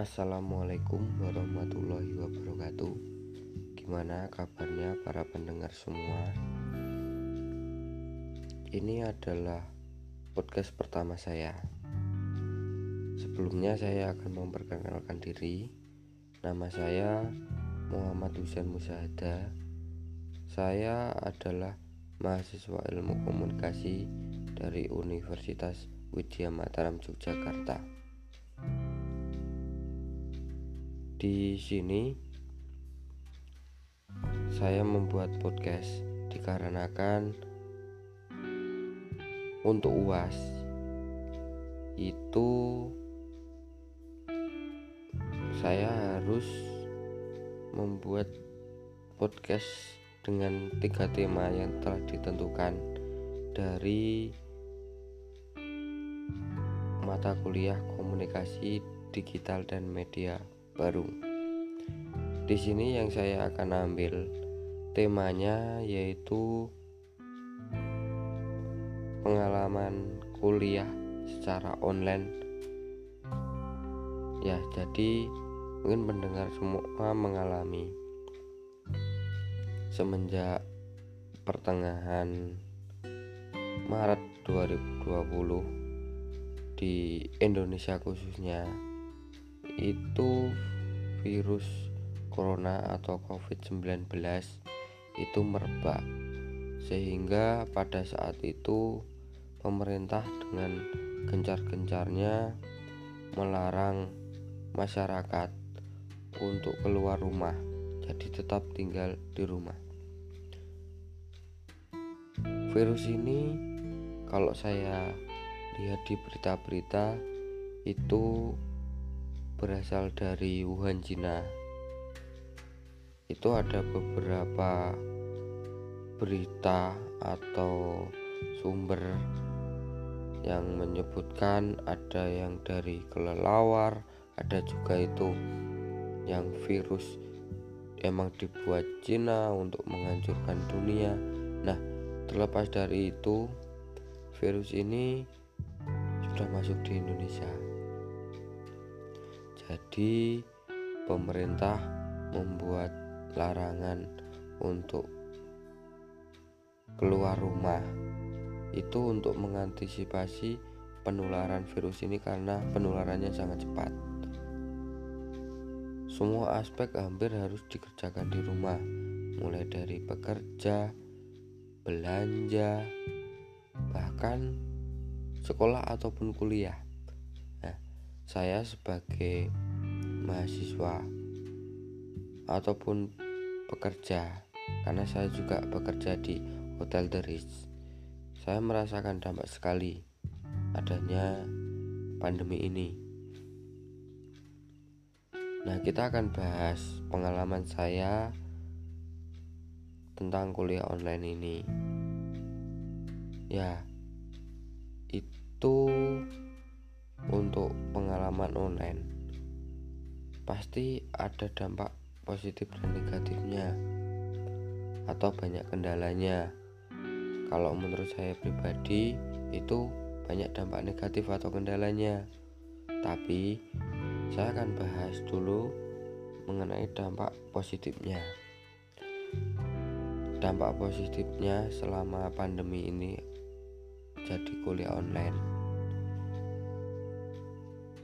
Assalamualaikum warahmatullahi wabarakatuh. Gimana kabarnya para pendengar semua? Ini adalah podcast pertama saya. Sebelumnya saya akan memperkenalkan diri. Nama saya Muhammad Husain Musahada. Saya adalah mahasiswa ilmu komunikasi dari Universitas Widya Mataram Yogyakarta Di sini saya membuat podcast dikarenakan untuk UAS. Itu saya harus membuat podcast dengan tiga tema yang telah ditentukan dari mata kuliah komunikasi digital dan media baru. Di sini yang saya akan ambil temanya yaitu pengalaman kuliah secara online. Ya, jadi mungkin pendengar semua mengalami semenjak pertengahan Maret 2020 di Indonesia khususnya itu virus corona atau COVID-19 itu merebak. Sehingga pada saat itu pemerintah dengan gencar-gencarnya melarang masyarakat untuk keluar rumah jadi tetap tinggal di rumah. Virus ini kalau saya lihat di berita-berita itu berasal dari Wuhan, Cina. Itu ada beberapa berita atau sumber yang menyebutkan ada yang dari kelelawar, ada juga itu yang virus emang dibuat Cina untuk menghancurkan dunia. Nah, terlepas dari itu, virus ini sudah masuk di Indonesia. Jadi, pemerintah membuat larangan untuk keluar rumah. Itu untuk mengantisipasi penularan virus ini karena penularannya sangat cepat. Semua aspek hampir harus dikerjakan di rumah, mulai dari bekerja, belanja, bahkan sekolah ataupun kuliah saya sebagai mahasiswa ataupun pekerja karena saya juga bekerja di Hotel The Ritz. Saya merasakan dampak sekali adanya pandemi ini. Nah kita akan bahas pengalaman saya tentang kuliah online ini. Ya itu untuk pengalaman online. Pasti ada dampak positif dan negatifnya atau banyak kendalanya. Kalau menurut saya pribadi itu banyak dampak negatif atau kendalanya. Tapi saya akan bahas dulu mengenai dampak positifnya. Dampak positifnya selama pandemi ini jadi kuliah online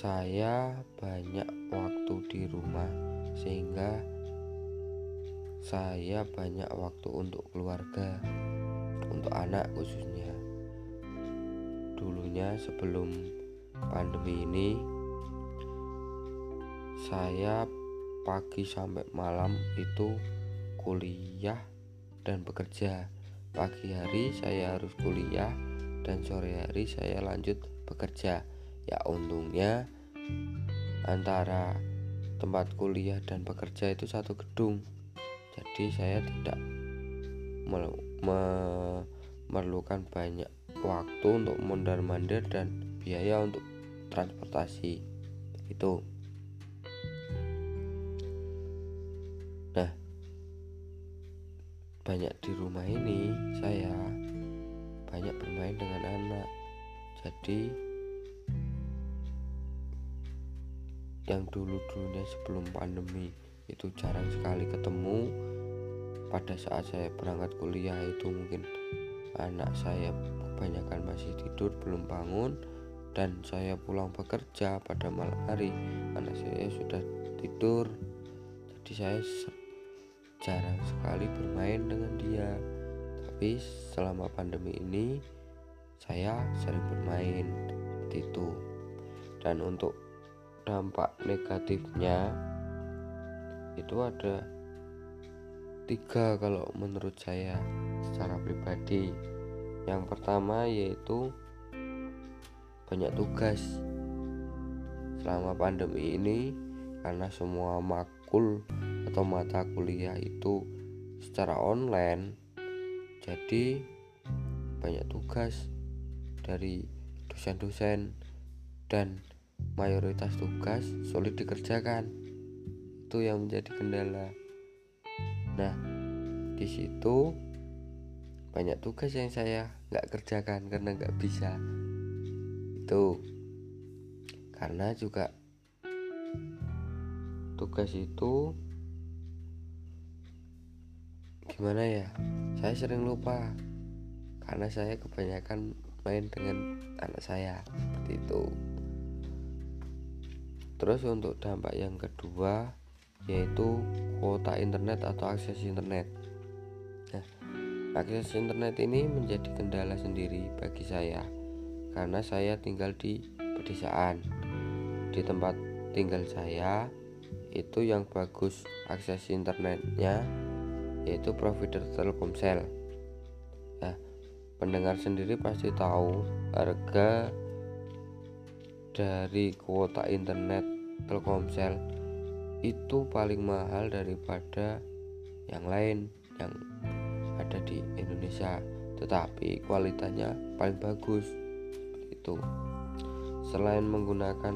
saya banyak waktu di rumah sehingga saya banyak waktu untuk keluarga untuk anak khususnya. Dulunya sebelum pandemi ini saya pagi sampai malam itu kuliah dan bekerja. Pagi hari saya harus kuliah dan sore hari saya lanjut bekerja ya untungnya antara tempat kuliah dan bekerja itu satu gedung. Jadi saya tidak memerlukan banyak waktu untuk mondar mandir dan biaya untuk transportasi. Itu. Nah banyak di rumah ini saya banyak bermain dengan anak. Jadi yang dulu-dulunya sebelum pandemi itu jarang sekali ketemu. Pada saat saya berangkat kuliah itu mungkin anak saya kebanyakan masih tidur belum bangun dan saya pulang bekerja pada malam hari. Anak saya sudah tidur jadi saya jarang sekali bermain dengan dia. Tapi selama pandemi ini saya sering bermain seperti itu. Dan untuk dampak negatifnya itu ada tiga kalau menurut saya secara pribadi. Yang pertama yaitu banyak tugas. Selama pandemi ini karena semua makul atau mata kuliah itu secara online jadi banyak tugas dari dosen-dosen dan mayoritas tugas sulit dikerjakan. Itu yang menjadi kendala. Nah di situ banyak tugas yang saya nggak kerjakan karena nggak bisa. Itu karena juga tugas itu gimana ya? Saya sering lupa karena saya kebanyakan main dengan anak saya seperti itu terus untuk dampak yang kedua yaitu kuota internet atau akses internet nah akses internet ini menjadi kendala sendiri bagi saya karena saya tinggal di pedesaan. Di tempat tinggal saya itu yang bagus akses internetnya yaitu provider Telkomsel. Ya, pendengar sendiri pasti tahu harga dari kuota internet Telkomsel itu paling mahal daripada yang lain yang ada di Indonesia tetapi kualitasnya paling bagus itu. Selain menggunakan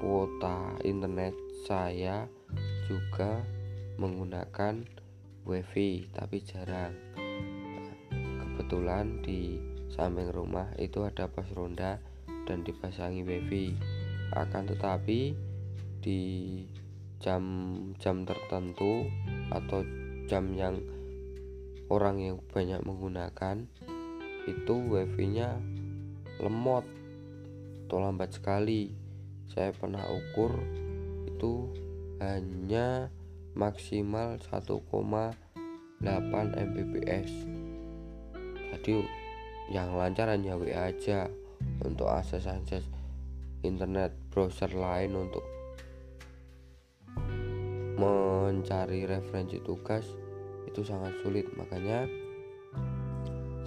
kuota internet, saya juga menggunakan wifi tapi jarang. Kebetulan di samping rumah itu ada pos ronda dan dipasangi wifi. Akan tetapi di jam-jam tertentu atau jam yang orang yang banyak menggunakan itu wifi-nya lemot atau lambat sekali. Saya pernah ukur itu hanya maksimal 1,8 Mbps. Jadi yang lancar hanya WA aja untuk akses-akses internet browser lain untuk mencari referensi tugas itu sangat sulit. Makanya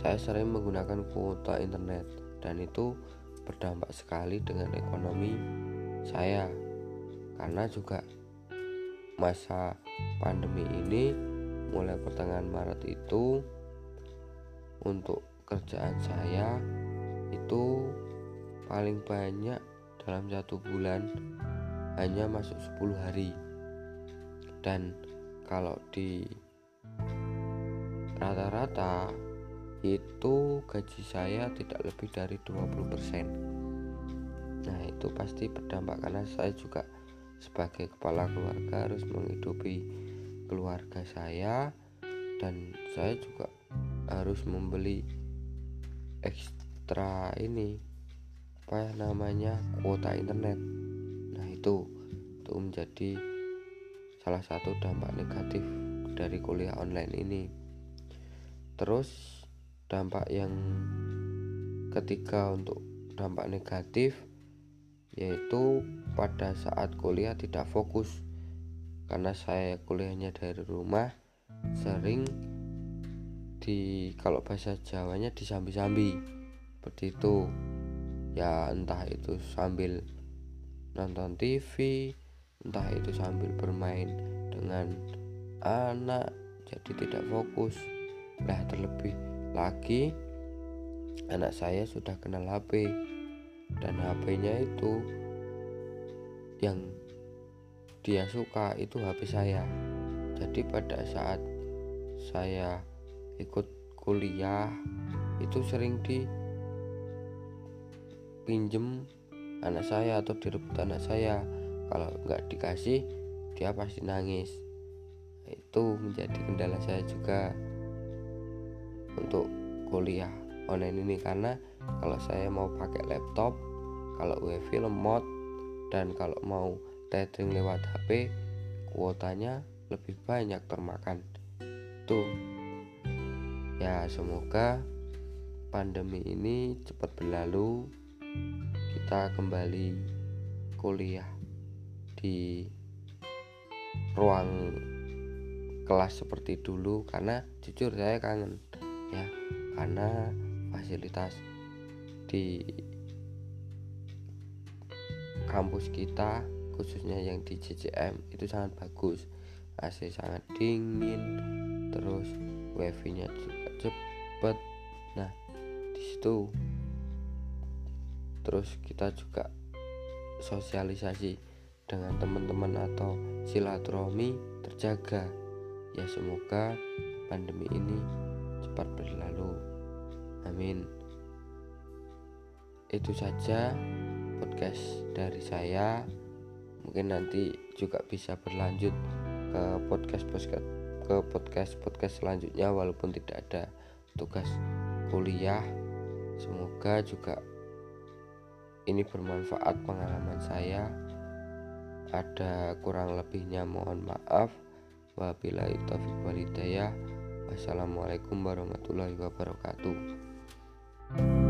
saya sering menggunakan kuota internet dan itu berdampak sekali dengan ekonomi saya. Karena juga masa pandemi ini mulai pertengahan Maret itu untuk kerjaan saya itu paling banyak dalam satu bulan hanya masuk 10 hari. Dan kalau di rata-rata itu gaji saya tidak lebih dari 20% nah itu pasti berdampak karena saya juga sebagai kepala keluarga harus menghidupi keluarga saya dan saya juga harus membeli ekstra ini apa namanya kuota internet. Nah itu itu menjadi salah satu dampak negatif dari kuliah online ini. Terus dampak yang ketiga untuk dampak negatif yaitu pada saat kuliah tidak fokus. Karena saya kuliahnya dari rumah sering di kalau bahasa Jawanya disambi-sambi. Seperti itu ya entah itu sambil nonton TV entah itu sambil bermain dengan anak jadi tidak fokus. Nah terlebih lagi anak saya sudah kenal HP dan HP-nya itu yang dia suka itu HP saya. Jadi pada saat saya ikut kuliah itu sering di pinjem anak saya atau direbut anak saya. Kalau nggak dikasih dia pasti nangis. Itu menjadi kendala saya juga untuk kuliah online ini karena kalau saya mau pakai laptop kalau wifi lemot dan kalau mau tethering lewat HP kuotanya lebih banyak termakan. Tuh ya semoga pandemi ini cepat berlalu kita kembali kuliah di ruang kelas seperti dulu karena jujur saya kangen ya karena fasilitas di kampus kita khususnya yang di CCM itu sangat bagus. AC sangat dingin terus wifi nya cepet. Nah di situ terus kita juga sosialisasi dengan teman-teman atau silaturahmi terjaga. Ya semoga pandemi ini cepat berlalu. Amin. Itu saja podcast dari saya. Mungkin nanti juga bisa berlanjut ke podcast podcast ke podcast podcast selanjutnya walaupun tidak ada tugas kuliah. Semoga juga ini bermanfaat pengalaman saya. Ada kurang lebihnya mohon maaf. Wabillahi taufiq walhidayah. Wassalamualaikum warahmatullahi wabarakatuh